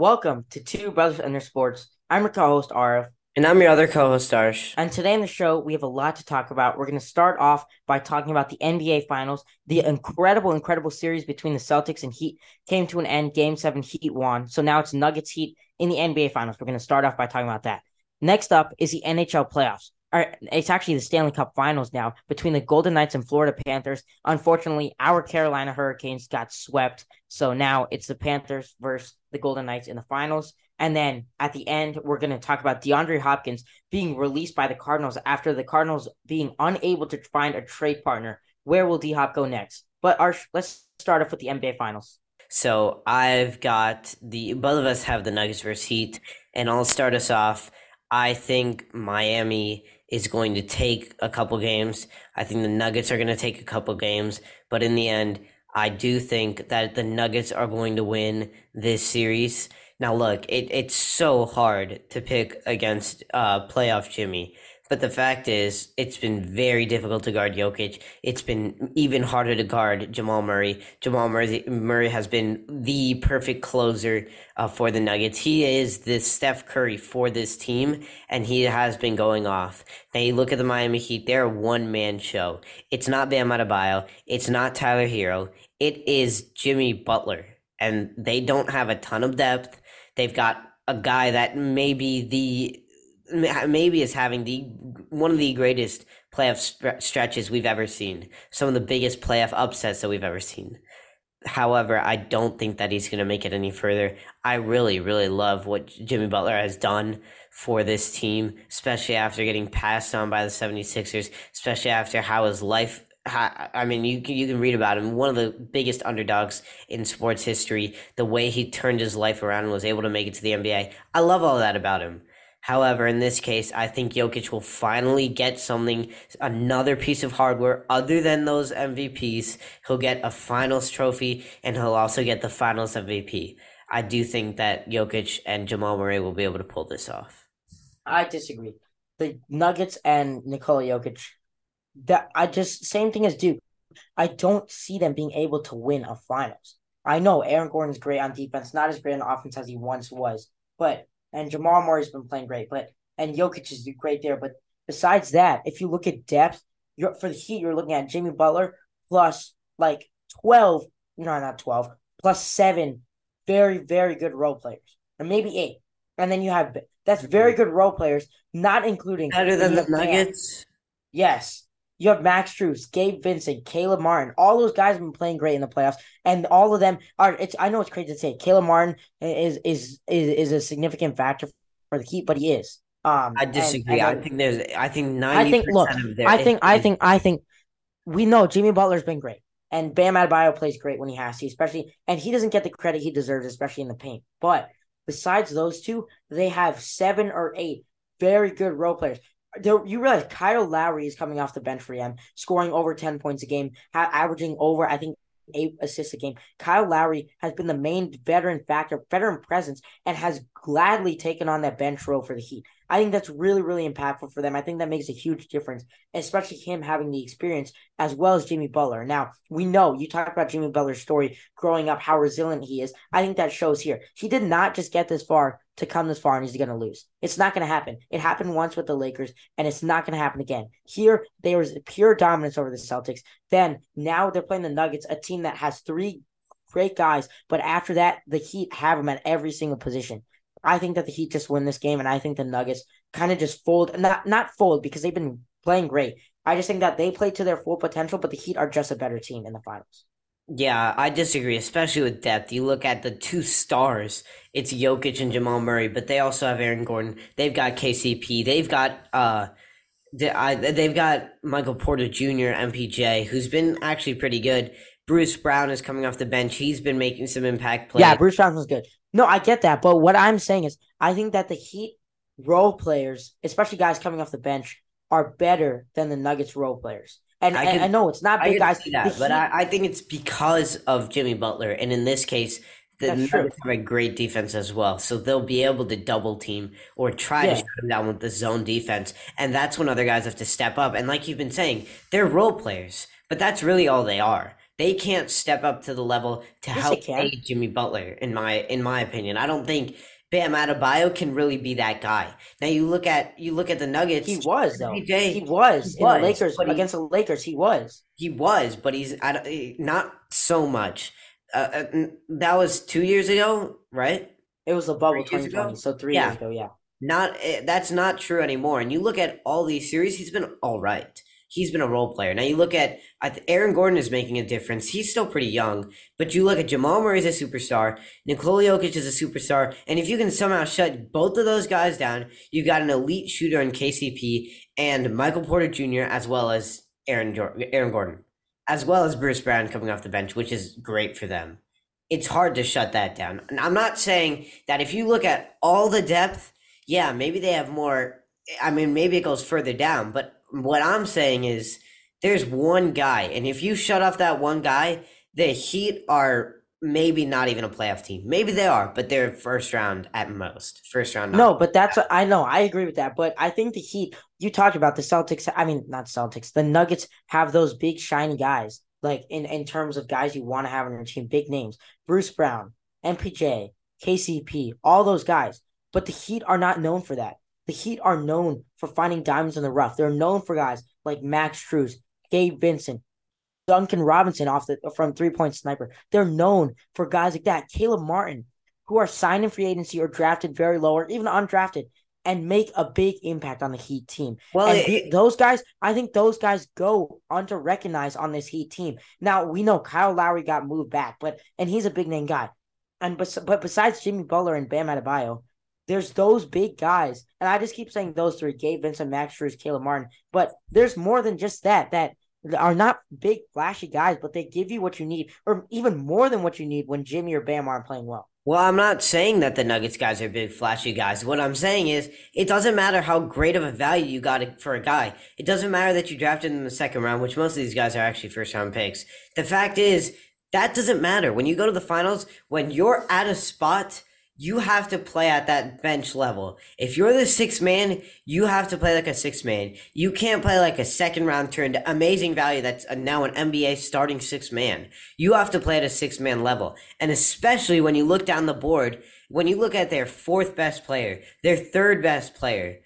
Welcome to Two Brothers Under Sports. I'm your co-host Aarav, And I'm your other co-host, Arsh. and today in the show we have a lot to talk about. We're going to start off by talking about the NBA Finals. The incredible, incredible series between the Celtics and Heat came to an end. Game Seven, Heat won, so now it's Nuggets Heat in the NBA Finals. We're going to start off by talking about that. Next up is the NHL playoffs. Or it's actually the Stanley Cup Finals now between the Golden Knights and Florida Panthers. Unfortunately, our Carolina Hurricanes got swept, so now it's the Panthers versus the Golden Knights in the finals. And then at the end, we're going to talk about DeAndre Hopkins being released by the Cardinals after the Cardinals being unable to find a trade partner. Where will D Hop go next? But Arsh, let's start off with the NBA Finals. So I've got the both of us have the Nuggets versus Heat, and I'll start us off. I think Miami is going to take a couple games. I think the Nuggets are going to take a couple games, but in the end, I do think that the Nuggets are going to win this series. Now, look, it, it's so hard to pick against uh, playoff Jimmy. But the fact is, it's been very difficult to guard Jokic. It's been even harder to guard Jamal Murray. Jamal Murray, Murray has been the perfect closer uh, for the Nuggets. He is the Steph Curry for this team, and he has been going off. Now you look at the Miami Heat; they're a one-man show. It's not Bam Adebayo. It's not Tyler Herro. It is Jimmy Butler, and they don't have a ton of depth. They've got a guy that may be the maybe is having the one of the greatest playoff stre- stretches we've ever seen. Some of the biggest playoff upsets that we've ever seen. However, I don't think that he's going to make it any further. I really, really love what Jimmy Butler has done for this team, especially after getting passed on by the 76ers, especially after how his life I mean, you you can read about him. One of the biggest underdogs in sports history. The way he turned his life around and was able to make it to the NBA. I love all that about him. However, in this case, I think Jokic will finally get something, another piece of hardware other than those MVPs. He'll get a finals trophy and he'll also get the finals MVP. I do think that Jokic and Jamal Murray will be able to pull this off. I disagree. The Nuggets and Nikola Jokic, that I just same thing as Duke. I don't see them being able to win a finals. I know Aaron Gordon's great on defense, not as great on offense as he once was, but and Jamal Murray's been playing great, but and Jokic is great there. But besides that, if you look at depth, you're for the Heat, you're looking at Jimmy Butler plus like twelve, no, not twelve, plus seven very, very good role players, or maybe eight, and then you have that's very mm-hmm. good role players, not including better than the. Nuggets. Yes. You have Max Strus, Gabe Vincent, Caleb Martin. All those guys have been playing great in the playoffs, and all of them are. It's I know it's crazy to say Caleb Martin is is is, is a significant factor for the Heat, but he is. Um, I disagree. and I think there's. I think ninety. I think look, I think I think I think we know Jimmy Butler's been great, and Bam Adebayo plays great when he has to, especially, and he doesn't get the credit he deserves, especially in the paint. But besides those two, they have seven or eight very good role players. You realize Kyle Lowry is coming off the bench for them, scoring over ten points a game, ha- averaging over I think eight assists a game. Kyle Lowry has been the main veteran factor, veteran presence, and has gladly taken on that bench role for the Heat. I think that's really, really impactful for them. I think that makes a huge difference, especially him having the experience as well as Jimmy Butler. Now, we know you talked about Jimmy Butler's story growing up, how resilient he is. I think that shows here. He did not just get this far to come this far and he's going to lose. It's not going to happen. It happened once with the Lakers and it's not going to happen again. Here, there was pure dominance over the Celtics. Then, now they're playing the Nuggets, a team that has three great guys, but after that, the Heat have them at every single position. I think that the Heat just win this game, and I think the Nuggets kind of just fold. Not not fold because they've been playing great. I just think that they play to their full potential, but the Heat are just a better team in the finals. Yeah, I disagree, especially with depth. You look at the two stars, it's Jokic and Jamal Murray, but they also have Aaron Gordon. They've got KCP. They've got uh they've got Michael Porter Jr., MPJ, who's been actually pretty good. Bruce Brown is coming off the bench. He's been making some impact plays. Yeah, Bruce Brown was good. No, I get that, but what I'm saying is, I think that the Heat role players, especially guys coming off the bench, are better than the Nuggets role players. And I can- know it's not big guys. see that, The but Heat- I, I think it's because of Jimmy Butler, and in this case, the Nuggets true. have a great defense as well, so they'll be able to double team or try to shut them down with the zone defense, and that's when other guys have to step up. And like you've been saying, they're role players, but that's really all they are. They can't step up to the level to Yes, help aid Jimmy Butler. In my in my opinion, I don't think Bam Adebayo can really be that guy. Now you look at you look at the Nuggets. He was though. He was he in was, the Lakers but he- against the Lakers. He was. He was, but he's eh, so much. Uh, uh, that was two years ago, right? It was a bubble 2020, ago? so three Yeah. years ago. Yeah. Not eh, that's not true anymore. And you look at all these series, he's been all right. He's been a role player. Now you look at Aaron Gordon is making a difference. He's still pretty young, but you look at Jamal Murray's a superstar. Nikola Jokic is a superstar, and if you can somehow shut both of those guys down, you've got an elite shooter in KCP and Michael Porter Jr. as well as Aaron Aaron Gordon, as well as Bruce Brown coming off the bench, which is great for them. It's hard to shut that down. And I'm not saying that if you look at all the depth, yeah, maybe they have more. I mean, maybe it goes further down, but what I'm saying is there's one guy, and if you shut off that one guy, the Heat are maybe not even a playoff team. Maybe they are, but they're first round at most. First round. No, but that's what I know. I agree with that. But I think the Heat, you talked about the Celtics. I mean, not Celtics. The Nuggets have those big, shiny guys, like in, in terms of guys you want to have on your team, big names. Bruce Brown, MPJ, KCP, all those guys. But the Heat are not known for that. The Heat are known for finding diamonds in the rough. They're known for guys like Max Strus, Gabe Vincent, Duncan Robinson off the from three point sniper. They're known for guys like that. Caleb Martin, who are signed in free agency or drafted very low or even undrafted and make a big impact on the Heat team. well, and it- those guys, I think those guys go under recognized on this Heat team. Now we know Kyle Lowry got moved back, but and he's a big name guy. And bes- but besides Jimmy Butler and Bam Adebayo, there's those big guys, and I just keep saying those three: Gabe Vincent, Max Strus, Caleb Martin. But there's more than just that. That are not big flashy guys, but they give you what you need, or even more than what you need when Jimmy or Bam aren't playing well. Well, I'm not saying that the Nuggets guys are big, flashy guys. What I'm saying is, it doesn't matter how great of a value you got for a guy. It doesn't matter that you drafted in the second round, which most of these guys are actually first round picks. The fact is, that doesn't matter. When you go to the finals, when you're at a spot, you have to play at that bench level. If you're the sixth man, you have to play like a sixth man. You can't play like a second round turned amazing value that's now an NBA starting sixth man. You have to play at a sixth man level. And especially when you look down the board, when you look at their fourth best player, their third best player,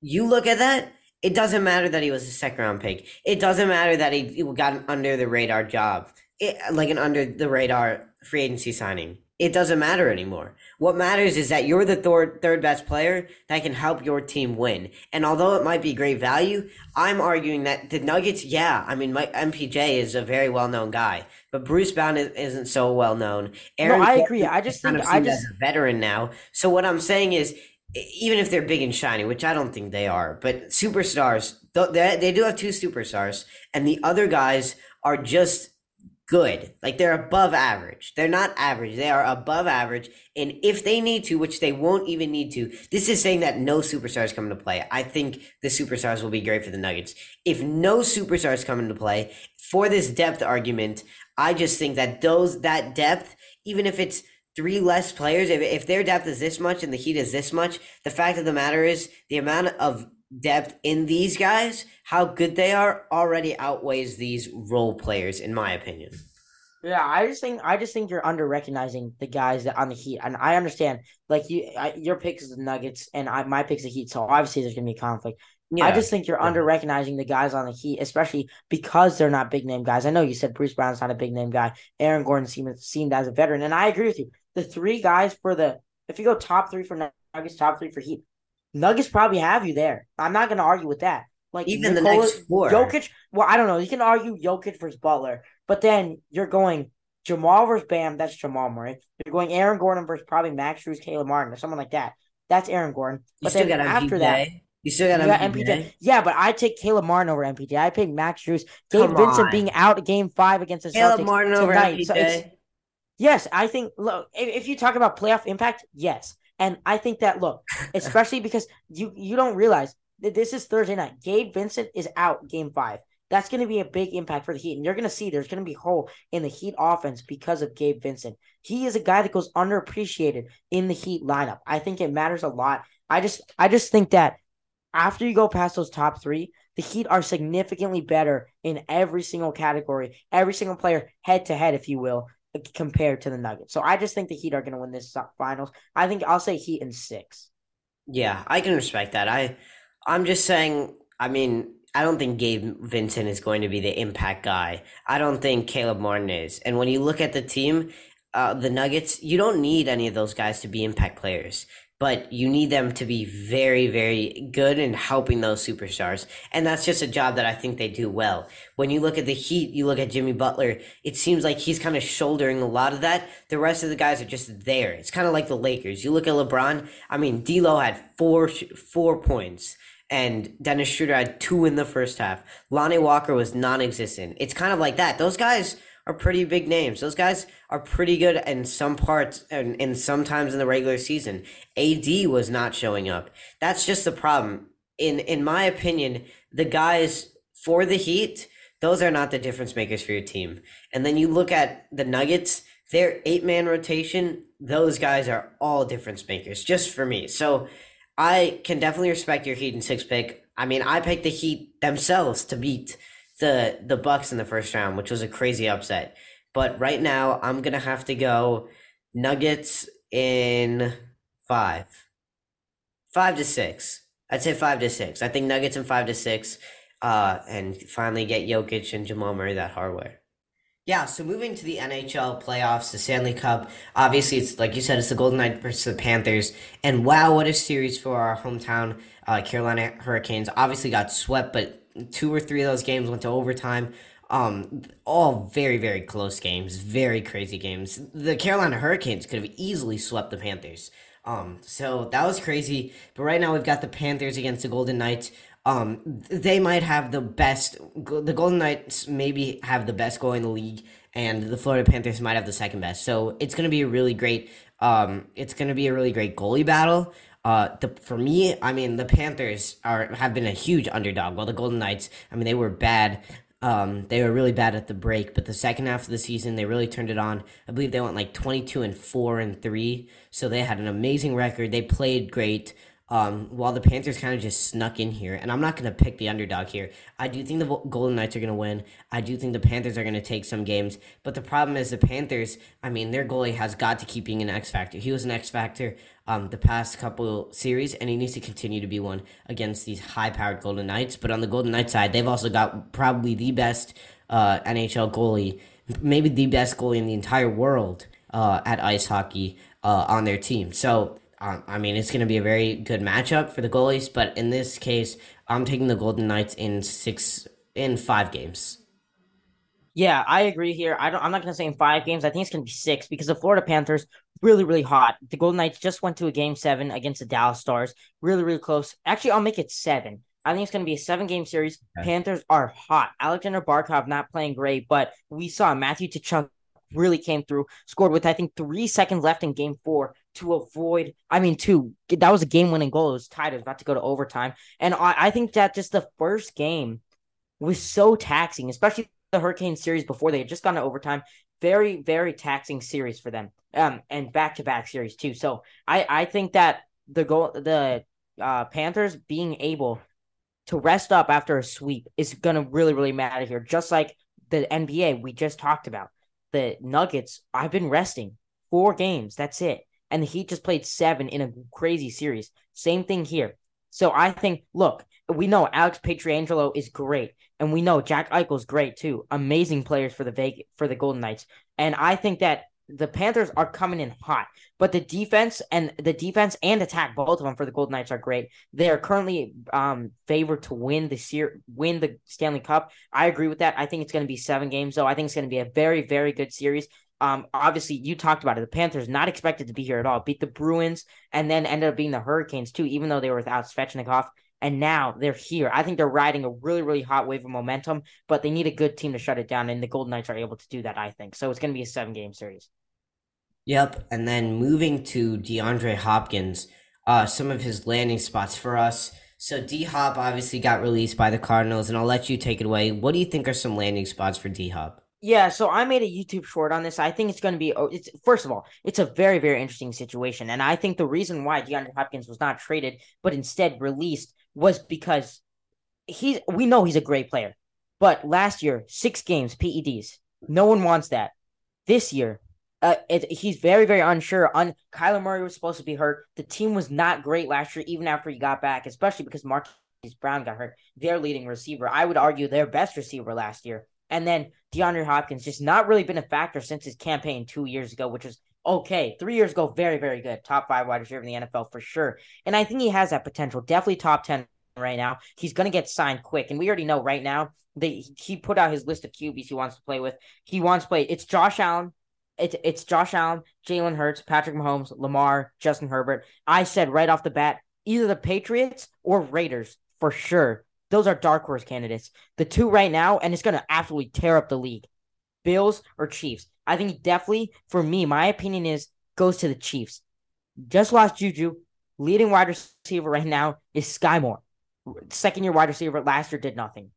you look at that, it doesn't matter that he was a second round pick. It doesn't matter that he, he got an under the radar job, it, like an under the radar free agency signing. It doesn't matter anymore. What matters is that you're the third, third best player that can help your team win. And although it might be great value, I'm arguing that the Nuggets, yeah, I mean, Mike, MPJ is a very well known guy, but Bruce Brown is, isn't so well known. no, I agree. I just think I just a veteran now. So what I'm saying is, even if they're big and shiny, which I don't think they are, but superstars, they, they do have two superstars, and the other guys are just good. Like they're above average. They're not average. They are above average. And if they need to, which they won't even need to, this is saying that no superstars come into play. I think the superstars will be great for the Nuggets. If no superstars come into play for this depth argument, I just think that those that depth, even if it's three less players, if, if their depth is this much and the heat is this much, the fact of the matter is the amount of depth in these guys, how good they are, already outweighs these role players, in my opinion. Yeah, I just think I just think you're under recognizing the guys that on the Heat, and I understand like you, I, your pick is the Nuggets, and I my pick's the Heat, so obviously there's gonna be conflict. Yeah. I just think you're yeah. under recognizing the guys on the Heat, especially because they're not big name guys. I know you said Bruce Brown's not a big name guy. Aaron Gordon seemed seemed as a veteran, and I agree with you. The three guys for the if you go top three for Nuggets, top three for Heat, Nuggets probably have you there. I'm not gonna argue with that. Like Even the next four. Jokic. Well, I don't know. You can argue Jokic versus Butler, but then you're going Jamal versus Bam. That's Jamal Murray. You're going Aaron Gordon versus probably Max Strus, Caleb Martin, or someone like that. That's Aaron Gordon. You But still then got after MPJ. that, you still got you got MPJ. MPJ. Yeah, but I take Caleb Martin over MPJ. I pick Max Strus. Gabe Come Vincent on. being out game five against the Caleb Celtics Martin over tonight. So it's- Yes, I think look if, if you talk about playoff impact, yes. And I think that look, especially because you you don't realize that this is Thursday night. Gabe Vincent is out game 5. That's going to be a big impact for the Heat. And you're going to see there's going to be a hole in the Heat offense because of Gabe Vincent. He is a guy that goes underappreciated in the Heat lineup. I think it matters a lot. I just I just think that after you go past those top 3, The Heat are significantly better in every single category, every single player head to head, if you will, compared to the Nuggets. So I just think the Heat are going to win this finals. I think I'll say Heat in six. Yeah, I can respect that. I I'm just saying. I mean, I don't think Gabe Vincent is going to be the impact guy. I don't think Caleb Martin is. And when you look at the team, uh, the Nuggets, you don't need any of those guys to be impact players but you need them to be very, very good in helping those superstars. And that's just a job that I think they do well. When you look at the Heat, you look at Jimmy Butler, it seems like he's kind of shouldering a lot of that. The rest of the guys are just there. It's kind of like the Lakers. You look at LeBron, I mean, D'Lo had four, four points and Dennis Schroeder had two in the first half. Lonnie Walker was non existent. It's kind of like that. Those guys are pretty big names. Those guys are pretty good in some parts and, and sometimes in the regular season. AD was not showing up. That's just the problem. In in my opinion, the guys for the Heat, those are not the difference makers for your team. And then you look at the Nuggets, their eight man rotation, those guys are all difference makers, just for me. So I can definitely respect your Heat and six pick. I mean, I picked the Heat themselves to beat the the Bucks in the first round, which was a crazy upset. But right now, I'm gonna have to go Nuggets in five, five to six. I'd say five to six. I think Nuggets in five to six, uh, and finally get Jokic and Jamal Murray that hardware. Yeah, so moving to the NHL playoffs, the Stanley Cup. Obviously, it's like you said, it's the Golden Knights versus the Panthers, and wow, what a series for our hometown uh, Carolina Hurricanes. Obviously, got swept, but two or three of those games went to overtime. Um, all very, very close games, very crazy games. The Carolina Hurricanes could have easily swept the Panthers. Um, so that was crazy. But right now we've got the Panthers against the Golden Knights. Um, they might have the best. The Golden Knights maybe have the best goal in the league, and the Florida Panthers might have the second best. So it's to be a really great. Um, it's going to be a really great goalie battle. Uh, the for me, I mean, the Panthers are have been a huge underdog. While the Golden Knights, I mean, they were bad. Um, they were really bad at the break, but the second half of the season they really turned it on. I believe they went like twenty two and four and three, so they had an amazing record. They played great. Um, while the Panthers kind of just snuck in here, and I'm not going to pick the underdog here. I do think the Golden Knights are going to win. I do think the Panthers are going to take some games, but the problem is the Panthers. I mean, their goalie has got to keep being an X factor. He was an X factor um, the past couple series, and he needs to continue to be one against these high-powered Golden Knights. But on the Golden Knights side, they've also got probably the best uh, NHL goalie, maybe the best goalie in the entire world uh, at ice hockey uh, on their team. So um, I mean, it's going to be a very good matchup for the goalies, but in this case, I'm taking the Golden Knights in six in five games. Yeah, I agree here. I don't. I'm not going to say in five games. I think it's going to be six because the Florida Panthers really, really hot. The Golden Knights just went to a game seven against the Dallas Stars. Really, really close. Actually, I'll make it seven. I think it's going to be a seven game series. Okay. Panthers are hot. Alexander Barkov not playing great, but we saw Matthew Tkachuk really came through, scored with I think three seconds left in game four to avoid. I mean, two. That was a game-winning goal. It was tied. It was about to go to overtime, and I, I think that just the first game was so taxing, especially the Hurricane series before they had just gone to overtime. Very, very taxing series for them, um, and back-to-back series too. So I, I think that the goal, the uh, Panthers being able to rest up after a sweep is going to really, really matter here. Just like the NBA we just talked about, the Nuggets. I've been resting four games. That's it and the Heat just played seven in a crazy series. Same thing here. So I think, look, we know Alex Pietrangelo is great, and we know Jack Eichel's great too. Amazing players for the Vegas, for the Golden Knights, and I think that the Panthers are coming in hot, but the defense and the defense and attack, both of them for the Golden Knights are great. They are currently um, favored to win the ser- win the Stanley Cup. I agree with that. I think it's going to be seven games, though. I think it's going to be a very, very good series. Um, obviously, you talked about it. The Panthers not expected to be here at all. Beat the Bruins and then ended up being the Hurricanes too, even though they were without Svechnikov. And now they're here. I think they're riding a really, really hot wave of momentum, but they need a good team to shut it down, and the Golden Knights are able to do that. I think so. It's going to be a seven-game series. Yep, and then moving to DeAndre Hopkins, uh, some of his landing spots for us. So D Hop obviously got released by the Cardinals, and I'll let you take it away. What do you think are some landing spots for D Hop? Yeah, so I made a YouTube short on this. I think it's going to be. Oh, it's first of all, it's a very, very interesting situation, and I think the reason why DeAndre Hopkins was not traded but instead released was because he's we know he's a great player. But last year, six games, PEDs. No one wants that. This year, uh, it, he's very, very unsure. On Kyler Murray was supposed to be hurt. The team was not great last year, even after he got back, especially because Marquise Brown got hurt. Their leading receiver, I would argue, their best receiver last year. And then DeAndre Hopkins just not really been a factor since his campaign two years ago, which was okay. Three years ago, very, very good. Top five wide receiver in the NFL for sure. And I think he has that potential. Definitely top 10 right now. He's going to get signed quick. And we already know right now, they, he put out his list of QBs he wants to play with. He wants to play. It's Josh Allen. It's, it's Josh Allen, Jalen Hurts, Patrick Mahomes, Lamar, Justin Herbert. I said right off the bat, either the Patriots or Raiders for sure. Those are dark horse candidates. The two right now, and it's going to absolutely tear up the league. Bills or Chiefs. I think definitely, for me, my opinion is goes to the Chiefs. Just lost Juju. Leading wide receiver right now is Skyy Moore. Second year wide receiver last year did nothing.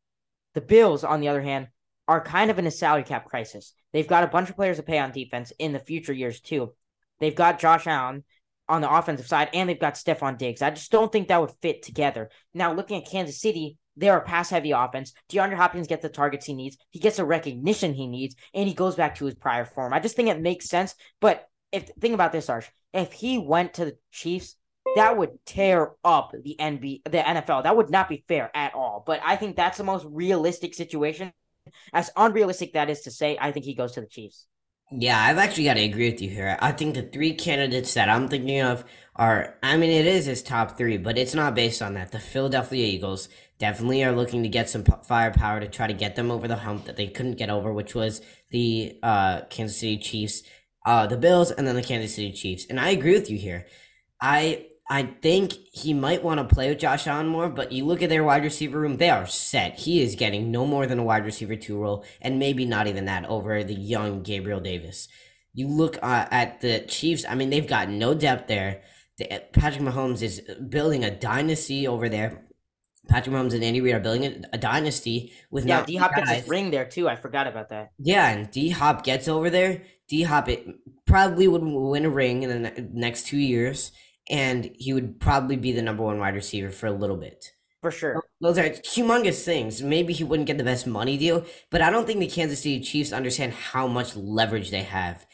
The Bills, on the other hand, are kind of in a salary cap crisis. They've got a bunch of players to pay on defense in the future years, too. They've got Josh Allen on the offensive side, and they've got Stefon Diggs. I just don't think that would fit together. Now, looking at Kansas City, they're a pass heavy offense. DeAndre Hopkins gets the targets he needs, he gets the recognition he needs, and he goes back to his prior form. I just think it makes sense. But if think about this, Arsh, if he went to the Chiefs, that would tear up the NB the NFL. That would not be fair at all. But I think that's the most realistic situation. As unrealistic that is to say, I think he goes to the Chiefs. Yeah, I've actually got to agree with you here. I think the three candidates that I'm thinking of are, I mean, it is his top three, but it's not based on that. The Philadelphia Eagles definitely are looking to get some firepower to try to get them over the hump that they couldn't get over, which was the uh, Kansas City Chiefs, uh, the Bills, and then the Kansas City Chiefs. And I agree with you here. I I think he might want to play with Josh Allen more, but you look at their wide receiver room, they are set. He is getting no more than a wide receiver two role, and maybe not even that over the young Gabriel Davis. You look uh, at the Chiefs, I mean, they've got no depth there. The, uh, Patrick Mahomes is building a dynasty over there. Patrick Mahomes and Andy Reid are building a, a dynasty with yeah. D Hop gets his ring there too. I forgot about that. Yeah, and D Hop gets over there. D Hop probably would win a ring in the next two years and he would probably be the number one wide receiver for a little bit. For sure. Those are humongous things. Maybe he wouldn't get the best money deal, but I don't think the Kansas City Chiefs understand how much leverage they have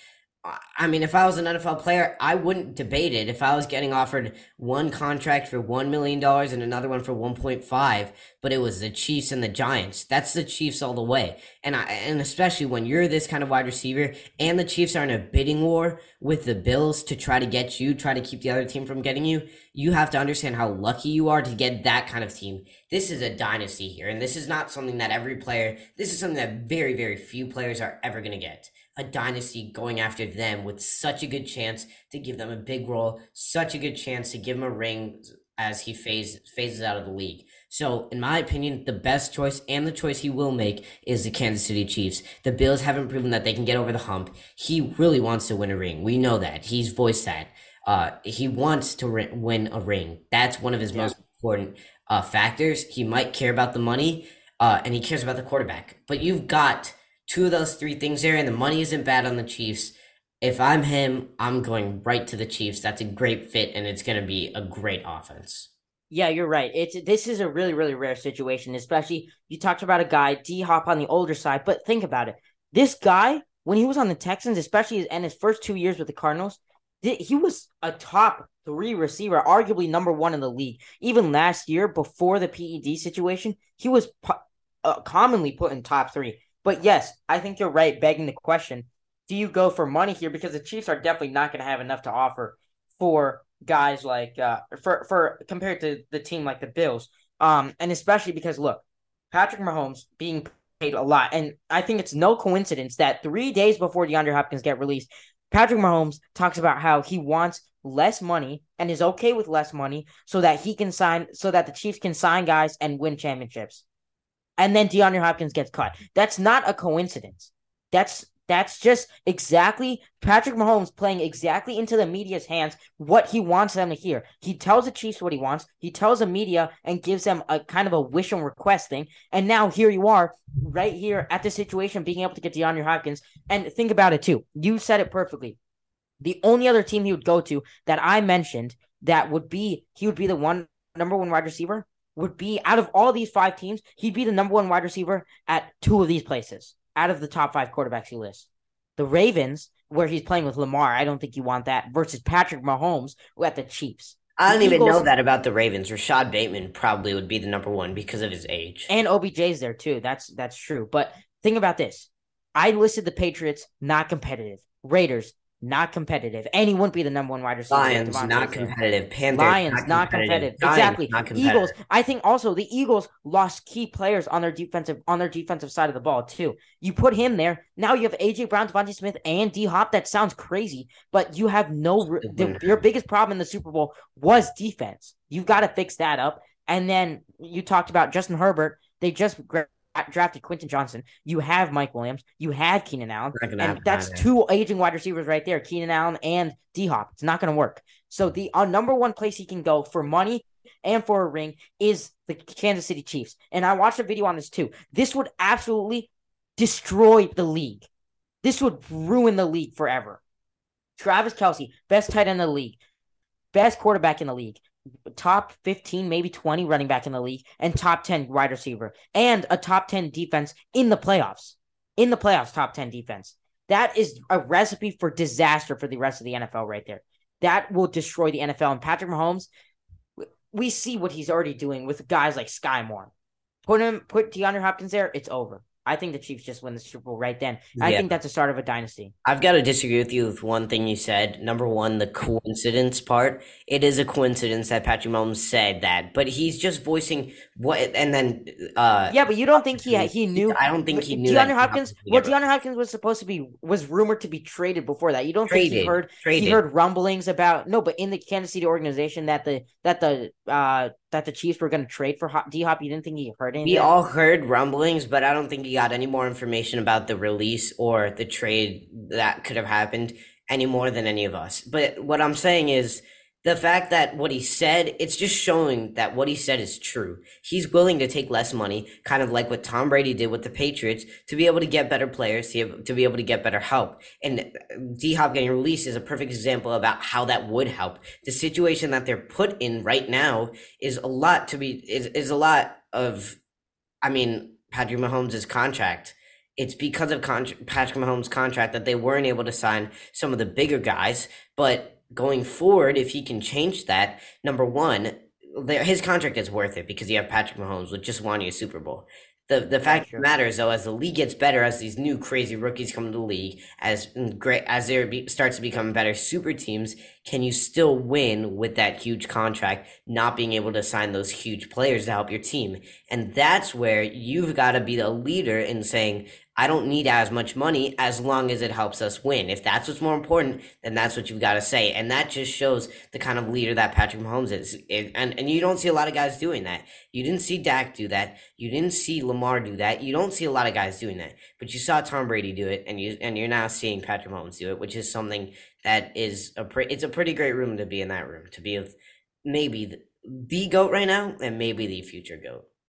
I mean, if I was an NFL player, I wouldn't debate it. If I was getting offered one contract for $1 million and another one for 1.5, but it was the Chiefs and the Giants, that's the Chiefs all the way. And I, and especially when you're this kind of wide receiver and the Chiefs are in a bidding war with the Bills to try to get you, try to keep the other team from getting you, you have to understand how lucky you are to get that kind of team. This is a dynasty here, and this is not something that every player, this is something that very, very few players are ever going to get a dynasty going after them with such a good chance to give them a big role, such a good chance to give him a ring as he phase, phases out of the league. So, in my opinion, the best choice and the choice he will make is the Kansas City Chiefs. The Bills haven't proven that they can get over the hump. He really wants to win a ring. We know that. He's voiced that. Uh, he wants to win a ring. That's one of his yeah. most important uh, factors. He might care about the money, uh, and he cares about the quarterback. But you've got two of those three things there, and the money isn't bad on the Chiefs. If I'm him, I'm going right to the Chiefs. That's a great fit, and it's going to be a great offense. Yeah, you're right. It's this is a really, really rare situation, especially you talked about a guy, D Hop on the older side, but think about it. This guy, when he was on the Texans, especially in his first two years with the Cardinals, he was a top three receiver, arguably number one in the league. Even last year, before the PED situation, he was uh, commonly put in top three. But yes, I think you're right, begging the question do you go for money here? Because the Chiefs are definitely not going to have enough to offer for guys like, uh, for, for compared to the team like the Bills. Um, and especially because, look, Patrick Mahomes being paid a lot. And I think it's no coincidence that three days before DeAndre Hopkins get released, Patrick Mahomes talks about how he wants less money and is okay with less money so that he can sign, so that the Chiefs can sign guys and win championships and then DeAndre Hopkins gets cut. That's not a coincidence. That's that's just exactly Patrick Mahomes playing exactly into the media's hands what he wants them to hear. He tells the Chiefs what he wants. He tells the media and gives them a kind of a wish and request thing. And now here you are, right here at the situation, being able to get DeAndre Hopkins. And think about it too. You said it perfectly. The only other team he would go to that I mentioned that would be he would be the one number one wide receiver would be out of all these five teams, he'd be the number one wide receiver at two of these places out of the top five quarterbacks he lists. The Ravens, where he's playing with Lamar, I don't think you want that, versus Patrick Mahomes, who at the Chiefs. I don't even know that about the Ravens. Rashod Bateman probably would be the number one because of his age. And OBJ's there too. That's that's true. But think about this. I listed the Patriots not competitive. Raiders not competitive. And he wouldn't be the number one wide receiver. Lions not competitive. Panthers Lions not competitive. Giants, exactly. not competitive. Eagles. I think also the Eagles lost key players on their defensive on their defensive side of the ball too. You put him there. Now you have AJ Brown, DeVonta Smith, and D Hop. That sounds crazy, but you have no. The, your biggest problem in the Super Bowl was defense. You've got to fix that up. And then you talked about Justin Herbert. They just drafted Quentin Johnston. You have Mike Williams. You have Keenan Allen. And that's two aging wide receivers right there, Keenan Allen and D Hop. It's not going to work. So the uh, number one place he can go for money and for a ring is the Kansas City Chiefs. And I watched a video on this too. This would absolutely destroy the league. This would ruin the league forever. Travis Kelce, best tight end in the league, best quarterback in the league, top 15, maybe 20 running back in the league, and top 10 wide receiver, and a top 10 defense in the playoffs. In the playoffs, top 10 defense. That is a recipe for disaster for the rest of the NFL right there. That will destroy the NFL. And Patrick Mahomes, we see what he's already doing with guys like Skyy Moore. Put him, put DeAndre Hopkins there, it's over. I think the Chiefs just win the Super Bowl right then. I Yeah. think that's the start of a dynasty. I've got to disagree with you with one thing you said. Number one, the coincidence part. It is a coincidence that Patrick Mahomes said that, but he's just voicing what, and then, uh, Yeah, but you don't think he he knew I don't think he knew DeAndre Hopkins. Well, DeAndre Hopkins was supposed to be was rumored to be traded before that. You don't think he heard traded. he heard rumblings about no, but in the Kansas City organization that the that the uh that the Chiefs were going to trade for D Hop. You didn't think he heard anything. We all heard rumblings, but I don't think he got any more information about the release or the trade that could have happened any more than any of us. But what I'm saying is the fact that what he said, it's just showing that what he said is true. He's willing to take less money, kind of like what Tom Brady did with the Patriots, to be able to get better players, to be able to get better help. And uh, D Hop getting released is a perfect example about how that would help. The situation that they're put in right now is a lot to be is, is a lot of I mean, Patrick Mahomes' contract. It's because of con- Patrick Mahomes' contract that they weren't able to sign some of the bigger guys. But going forward, if he can change that, number one, his contract is worth it because you have Patrick Mahomes with just winning a Super Bowl. The the fact sure. matters though, as the league gets better, as these new crazy rookies come to the league, as great as there be, starts to become better super teams, can you still win with that huge contract, not being able to sign those huge players to help your team? And that's where you've got to be the leader in saying, I don't need as much money as long as it helps us win. If that's what's more important, then that's what you've got to say. And that just shows the kind of leader that Patrick Mahomes is. It- and, and you don't see a lot of guys doing that. You didn't see Dak do that. You didn't see Lamar do that. You don't see a lot of guys doing that. But you saw Tom Brady do it, and you and you're now seeing Patrick Mahomes do it, which is something that is a pre- it's a pretty great room to be in that room to be with maybe the, the goat right now and maybe the future goat.